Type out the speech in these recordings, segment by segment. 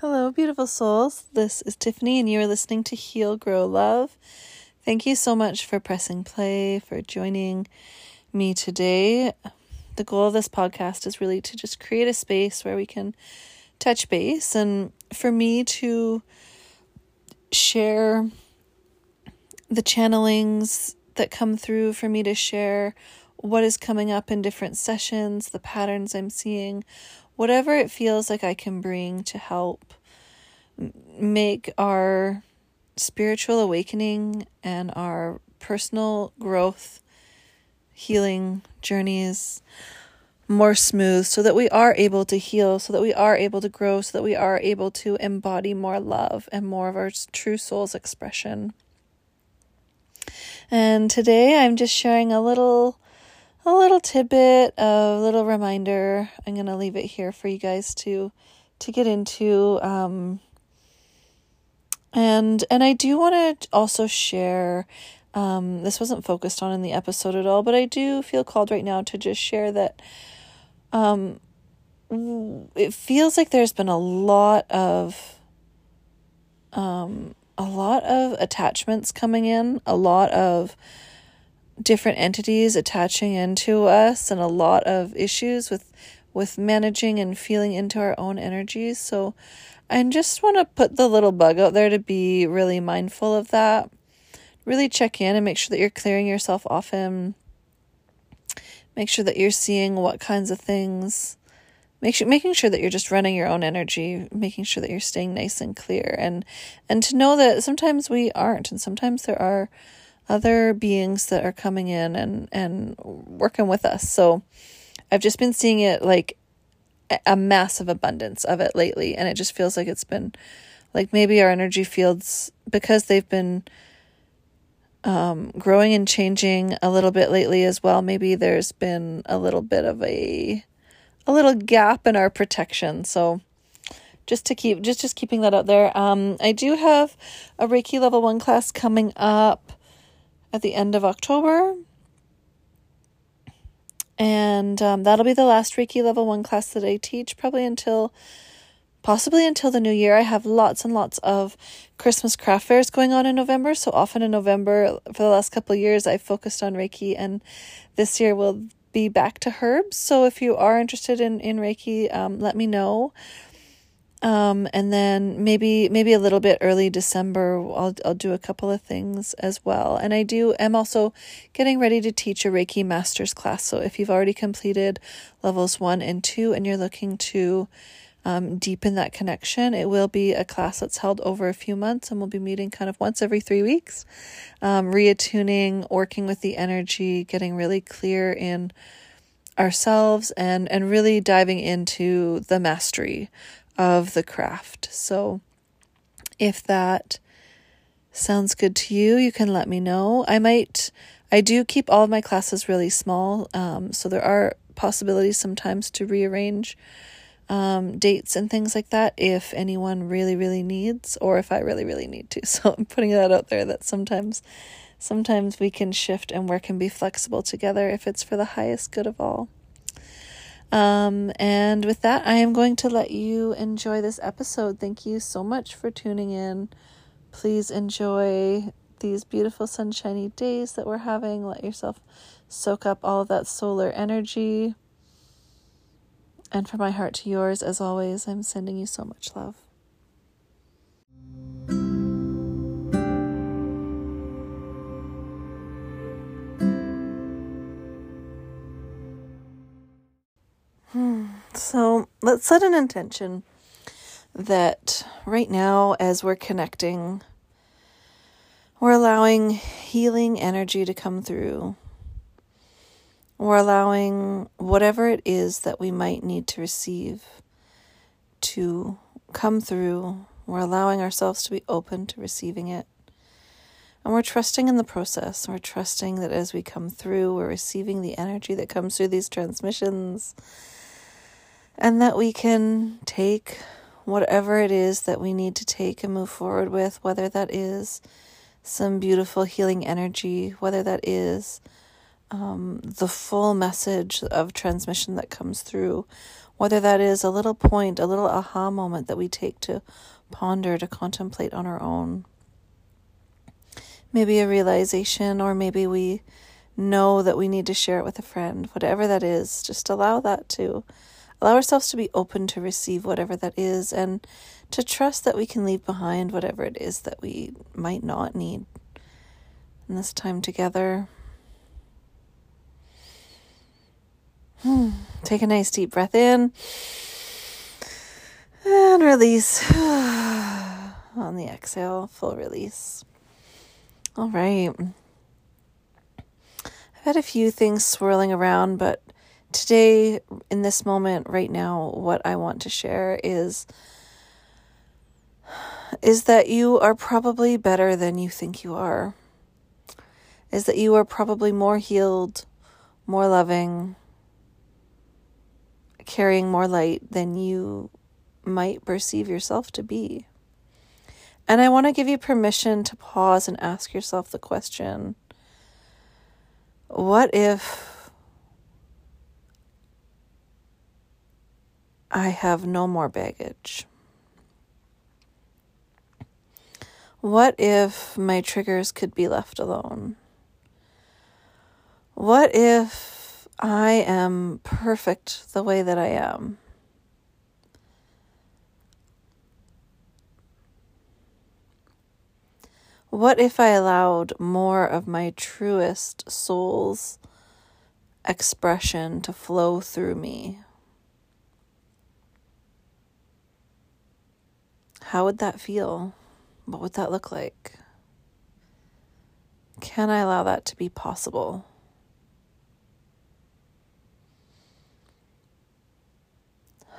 Hello, beautiful souls. This is Tiffany, and you are listening to Heal, Grow, Love. Thank you so much for pressing play, for joining me today. The goal of this podcast is really to just create a space where we can touch base and for me to share the channelings that come through, for me to share what is coming up in different sessions, the patterns I'm seeing, whatever it feels like I can bring to help make our spiritual awakening and our personal growth, healing journeys more smooth so that we are able to heal, so that we are able to grow, so that we are able to embody more love and more of our true soul's expression. And today I'm just sharing a little a little tidbit, a little reminder. I'm going to leave it here for you guys to to get into um and and I do want to also share um this wasn't focused on in the episode at all, but I do feel called right now to just share that um it feels like there's been a lot of um a lot of attachments coming in, a lot of different entities attaching into us and a lot of issues with with managing and feeling into our own energies. So I just want to put the little bug out there to be really mindful of that. Really check in and make sure that you're clearing yourself often. Make sure that you're seeing what kinds of things make sure making sure that you're just running your own energy, making sure that you're staying nice and clear and and to know that sometimes we aren't and sometimes there are other beings that are coming in and and working with us. So I've just been seeing it like a massive abundance of it lately and it just feels like it's been like maybe our energy fields because they've been um, growing and changing a little bit lately as well. Maybe there's been a little bit of a a little gap in our protection. So just to keep just just keeping that out there. Um, I do have a Reiki level one class coming up at the end of October. And um, that'll be the last Reiki level one class that I teach, probably until possibly until the new year. I have lots and lots of Christmas craft fairs going on in November. So often in November, for the last couple of years, I've focused on Reiki, and this year will be back to herbs. So if you are interested in in Reiki, um, let me know. Um, and then maybe maybe a little bit early December, I'll I'll do a couple of things as well. And I do am also getting ready to teach a Reiki Masters class. So if you've already completed levels one and two, and you're looking to um, deepen that connection, it will be a class that's held over a few months, and we'll be meeting kind of once every three weeks, um, reattuning, working with the energy, getting really clear in ourselves and and really diving into the mastery of the craft. So if that sounds good to you, you can let me know. I might, I do keep all of my classes really small, um, so there are possibilities sometimes to rearrange um, dates and things like that if anyone really, really needs, or if I really, really need to. So I'm putting that out there that sometimes, sometimes we can shift and work and be flexible together if it's for the highest good of all. Um, and with that, I am going to let you enjoy this episode. Thank you so much for tuning in. Please enjoy these beautiful sunshiny days that we're having. Let yourself soak up all of that solar energy. And from my heart to yours, as always, I'm sending you so much love. So let's set an intention that right now, as we're connecting, we're allowing healing energy to come through. We're allowing whatever it is that we might need to receive to come through. We're allowing ourselves to be open to receiving it. And we're trusting in the process. We're trusting that as we come through, we're receiving the energy that comes through these transmissions and that we can take whatever it is that we need to take and move forward with, whether that is some beautiful healing energy, whether that is um, the full message of transmission that comes through, Whether that is a little point, a little aha moment that we take to ponder, to contemplate on our own. Maybe a realization, or maybe we know that we need to share it with a friend, whatever that is, just allow that to allow ourselves to be open to receive whatever that is and to trust that we can leave behind whatever it is that we might not need in this time together. Hmm. Take a nice deep breath in and release on the exhale, full release. All right. I've had a few things swirling around, but today, in this moment, right now, what I want to share is is that you are probably better than you think you are. Is that you are probably more healed, more loving, carrying more light than you might perceive yourself to be. And I want to give you permission to pause and ask yourself the question what if I have no more baggage? What if my triggers could be left alone? What if I am perfect the way that I am? What if I allowed more of my truest soul's expression to flow through me? How would that feel? What would that look like? Can I allow that to be possible?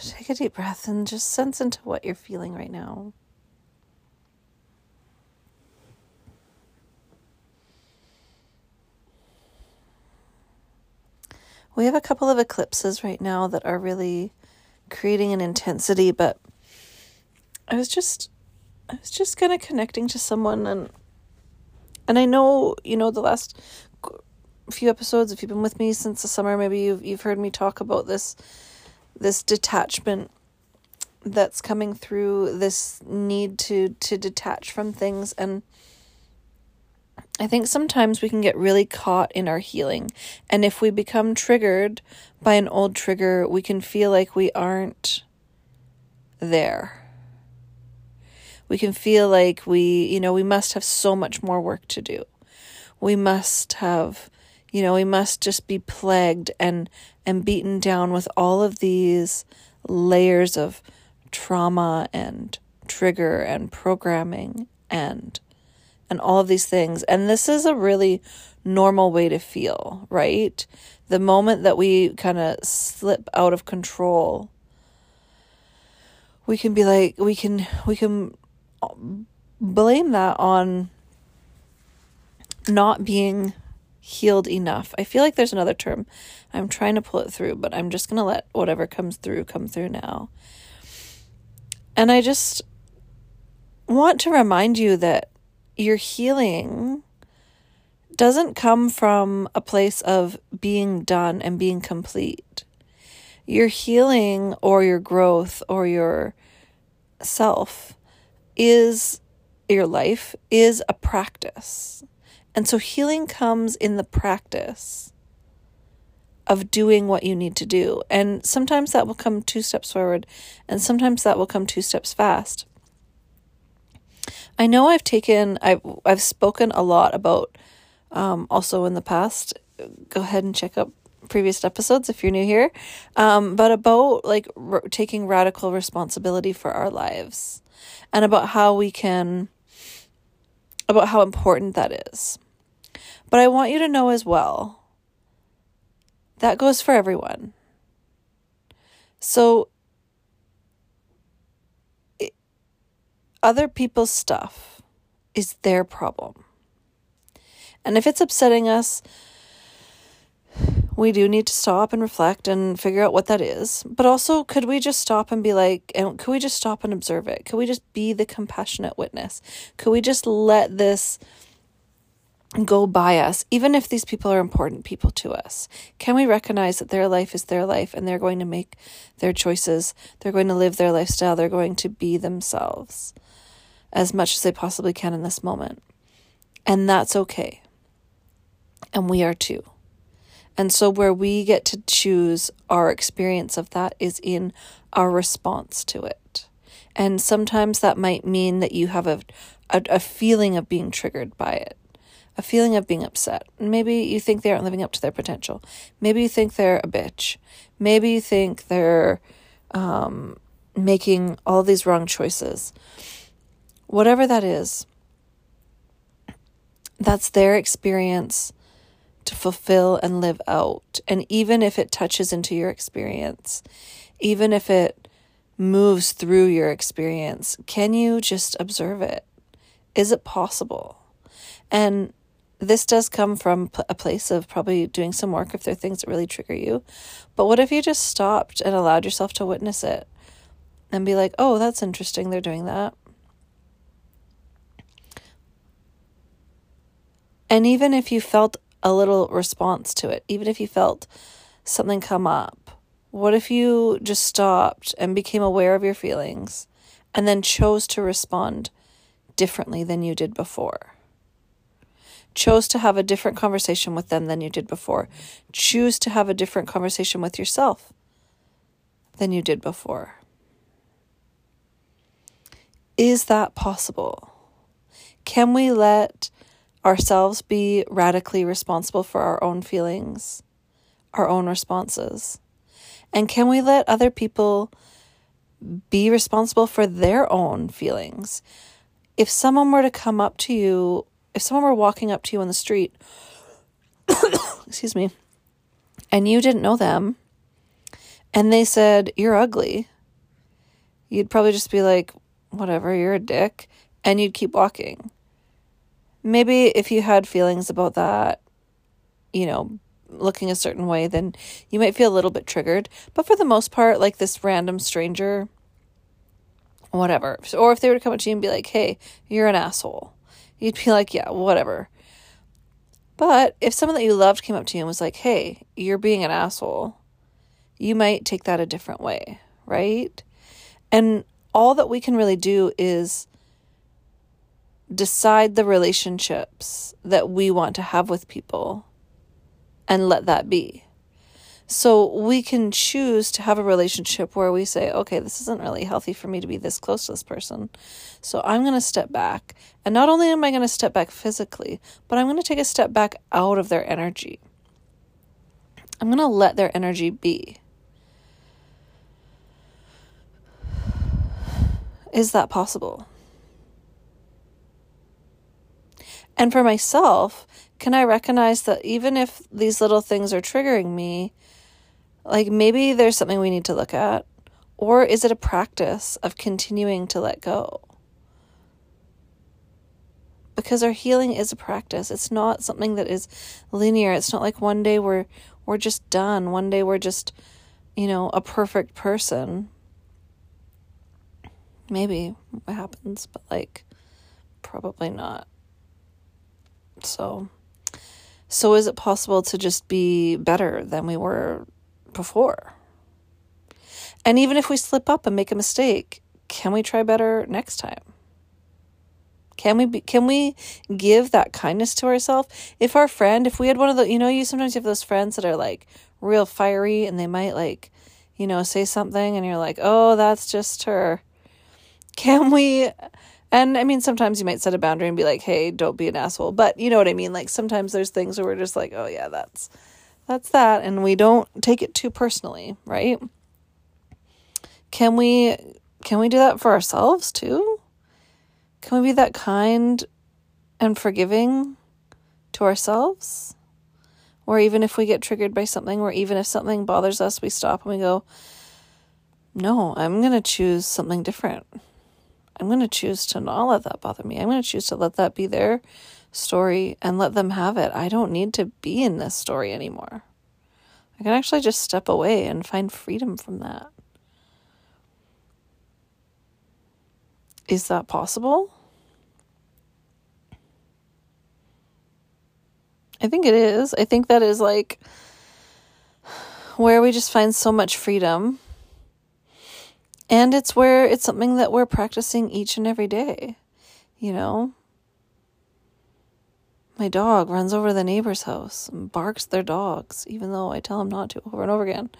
Take a deep breath and just sense into what you're feeling right now. We have a couple of eclipses right now that are really creating an intensity, but I was just I was just kind of connecting to someone and and I know, you know, the last few episodes if you've been with me since the summer, maybe you've you've heard me talk about this this detachment that's coming through this need to to detach from things and I think sometimes we can get really caught in our healing. And if we become triggered by an old trigger, we can feel like we aren't there. We can feel like we, you know, we must have so much more work to do. We must have, you know, we must just be plagued and and beaten down with all of these layers of trauma and trigger and programming and and all of these things. And this is a really normal way to feel, right? The moment that we kind of slip out of control, we can be like, we can, we can blame that on not being healed enough. I feel like there's another term. I'm trying to pull it through, but I'm just going to let whatever comes through come through now. And I just want to remind you that your healing doesn't come from a place of being done and being complete. Your healing or your growth or your self is your life is a practice. And so healing comes in the practice of doing what you need to do. And sometimes that will come two steps forward, and sometimes that will come two steps fast. I know I've taken I've I've spoken a lot about um, also in the past. Go ahead and check up previous episodes if you're new here. Um, but about like r- taking radical responsibility for our lives and about how we can about how important that is. But I want you to know as well that goes for everyone. So other people's stuff is their problem. And if it's upsetting us, we do need to stop and reflect and figure out what that is. But also, could we just stop and be like, and could we just stop and observe it? Could we just be the compassionate witness? Could we just let this go by us, even if these people are important people to us? Can we recognize that their life is their life and they're going to make their choices? They're going to live their lifestyle. They're going to be themselves as much as they possibly can in this moment. And that's okay. And we are too. And so, where we get to choose our experience of that is in our response to it. And sometimes that might mean that you have a, a, a feeling of being triggered by it a feeling of being upset. Maybe you think they aren't living up to their potential. Maybe you think they're a bitch. Maybe you think they're um, making all these wrong choices. Whatever that is, that's their experience to fulfill and live out. And even if it touches into your experience, even if it moves through your experience, can you just observe it? Is it possible? And this does come from a place of probably doing some work if there are things that really trigger you. But what if you just stopped and allowed yourself to witness it and be like, oh, that's interesting, they're doing that? And even if you felt a little response to it, even if you felt something come up, what if you just stopped and became aware of your feelings and then chose to respond differently than you did before? chose to have a different conversation with them than you did before. Choose to have a different conversation with yourself than you did before. Is that possible? Can we let ourselves be radically responsible for our own feelings, our own responses? And can we let other people be responsible for their own feelings? If someone were to come up to you if someone were walking up to you on the street, excuse me, and you didn't know them, and they said, You're ugly, you'd probably just be like, Whatever, you're a dick, and you'd keep walking. Maybe if you had feelings about that, you know, looking a certain way, then you might feel a little bit triggered. But for the most part, like this random stranger, whatever. Or if they were to come up to you and be like, hey, you're an asshole you'd be like, yeah, whatever. But if someone that you loved came up to you and was like, hey, you're being an asshole, you might take that a different way, right? And all that we can really do is decide the relationships that we want to have with people and let that be. So we can choose to have a relationship where we say, okay, this isn't really healthy for me to be this close to this person. So I'm going to step back. And not only am I going to step back physically, but I'm going to take a step back out of their energy. I'm going to let their energy be. Is that possible? And for myself, can I recognize that even if these little things are triggering me, like maybe there's something we need to look at? Or is it a practice of continuing to let go? Because our healing is a practice. It's not something that is linear. It's not like one day we're we're just done. One day we're just, you know, a perfect person. Maybe it happens, but like probably not. So so is it possible to just be better than we were before. And even if we slip up and make a mistake, can we try better next time? Can we be, can we give that kindness to ourselves? If our friend, if we had one of the, you know, you sometimes have those friends that are like real fiery and they might like, you know, say something and you're like, "Oh, that's just her." Can we and I mean sometimes you might set a boundary and be like, "Hey, don't be an asshole." But you know what I mean? Like sometimes there's things where we're just like, "Oh yeah, that's that's that. And we don't take it too personally right? Can we can we do that for ourselves too? Can we be that kind and forgiving to ourselves? Or even if we get triggered by something or even if something bothers us we stop and we go no i'm going to choose something different i'm going to choose to not let that bother me i'm going to choose to let that be their story and let them have it. I don't need to be in this story anymore. I can actually just step away and find freedom from that. Is that possible? I think it is. I think that is like where we just find so much freedom. And it's where it's something that we're practicing each and every day, you know? My dog runs over the neighbor's house and barks their dogs, even though I tell him not to over and over again.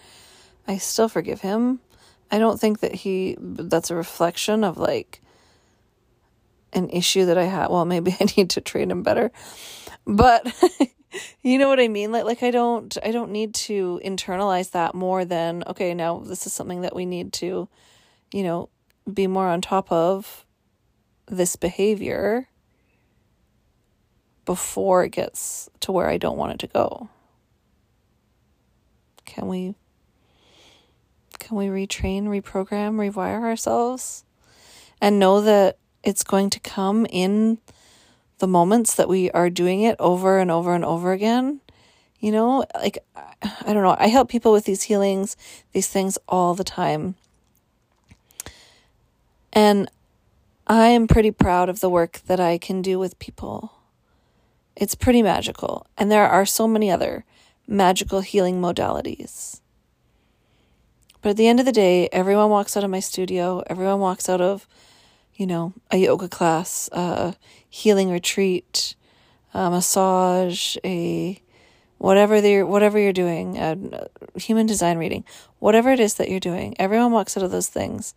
I still forgive him. I don't think that he that's a reflection of like an issue that I have. Well, maybe I need to train him better. But you know what I mean? Like like I don't I don't need to internalize that more than okay, now this is something that we need to, you know, be more on top of this behavior before it gets to where I don't want it to go. Can we can we retrain, reprogram, rewire ourselves and know that it's going to come in the moments that we are doing it over and over and over again? You know, like I don't know, I help people with these healings, these things all the time. And I am pretty proud of the work that I can do with people. It's pretty magical. And there are so many other magical healing modalities. But at the end of the day, everyone walks out of my studio, everyone walks out of, you know, a yoga class, a healing retreat, a massage, a whatever they whatever you're doing, a human design reading, whatever it is that you're doing, everyone walks out of those things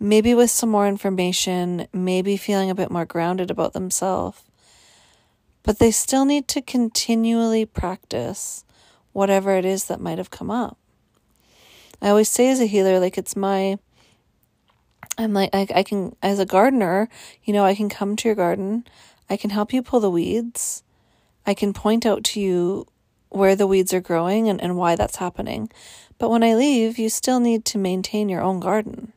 maybe with some more information, maybe feeling a bit more grounded about themselves but they still need to continually practice whatever it is that might have come up. I always say as a healer, like it's my, I'm like, I, I can, as a gardener, you know, I can come to your garden, I can help you pull the weeds, I can point out to you where the weeds are growing and, and why that's happening. But when I leave, you still need to maintain your own garden.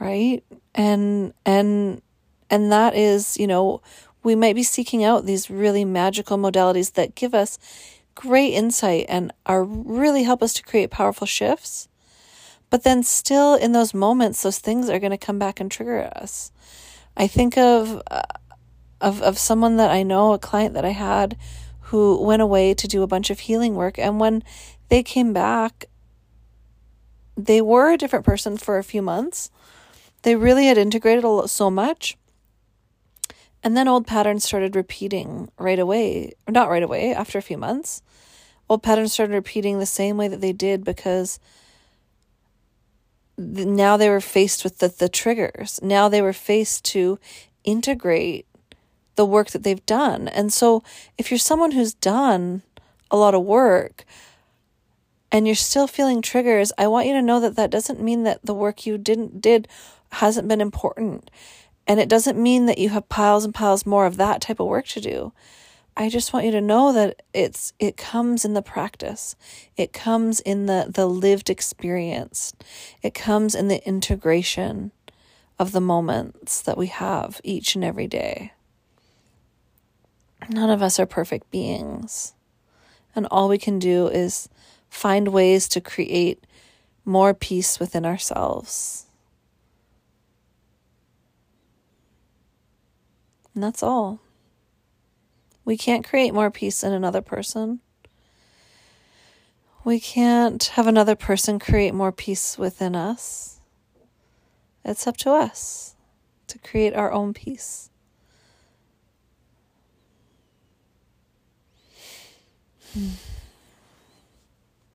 Right? And, and, and that is, you know, we might be seeking out these really magical modalities that give us great insight and are really help us to create powerful shifts. But then still in those moments those things are going to come back and trigger us. I think of uh, of of someone that I know, a client that I had who went away to do a bunch of healing work and when they came back they were a different person for a few months. They really had integrated so much and then old patterns started repeating right away, not right away, after a few months. Old patterns started repeating the same way that they did because now they were faced with the, the triggers. Now they were faced to integrate the work that they've done. And so if you're someone who's done a lot of work and you're still feeling triggers, I want you to know that that doesn't mean that the work you didn't did hasn't been important. And it doesn't mean that you have piles and piles more of that type of work to do. I just want you to know that it's it comes in the practice. It comes in the the lived experience. It comes in the integration of the moments that we have each and every day. None of us are perfect beings. And all we can do is find ways to create more peace within ourselves. And that's all. We can't create more peace in another person. We can't have another person create more peace within us. It's up to us to create our own peace. Hmm.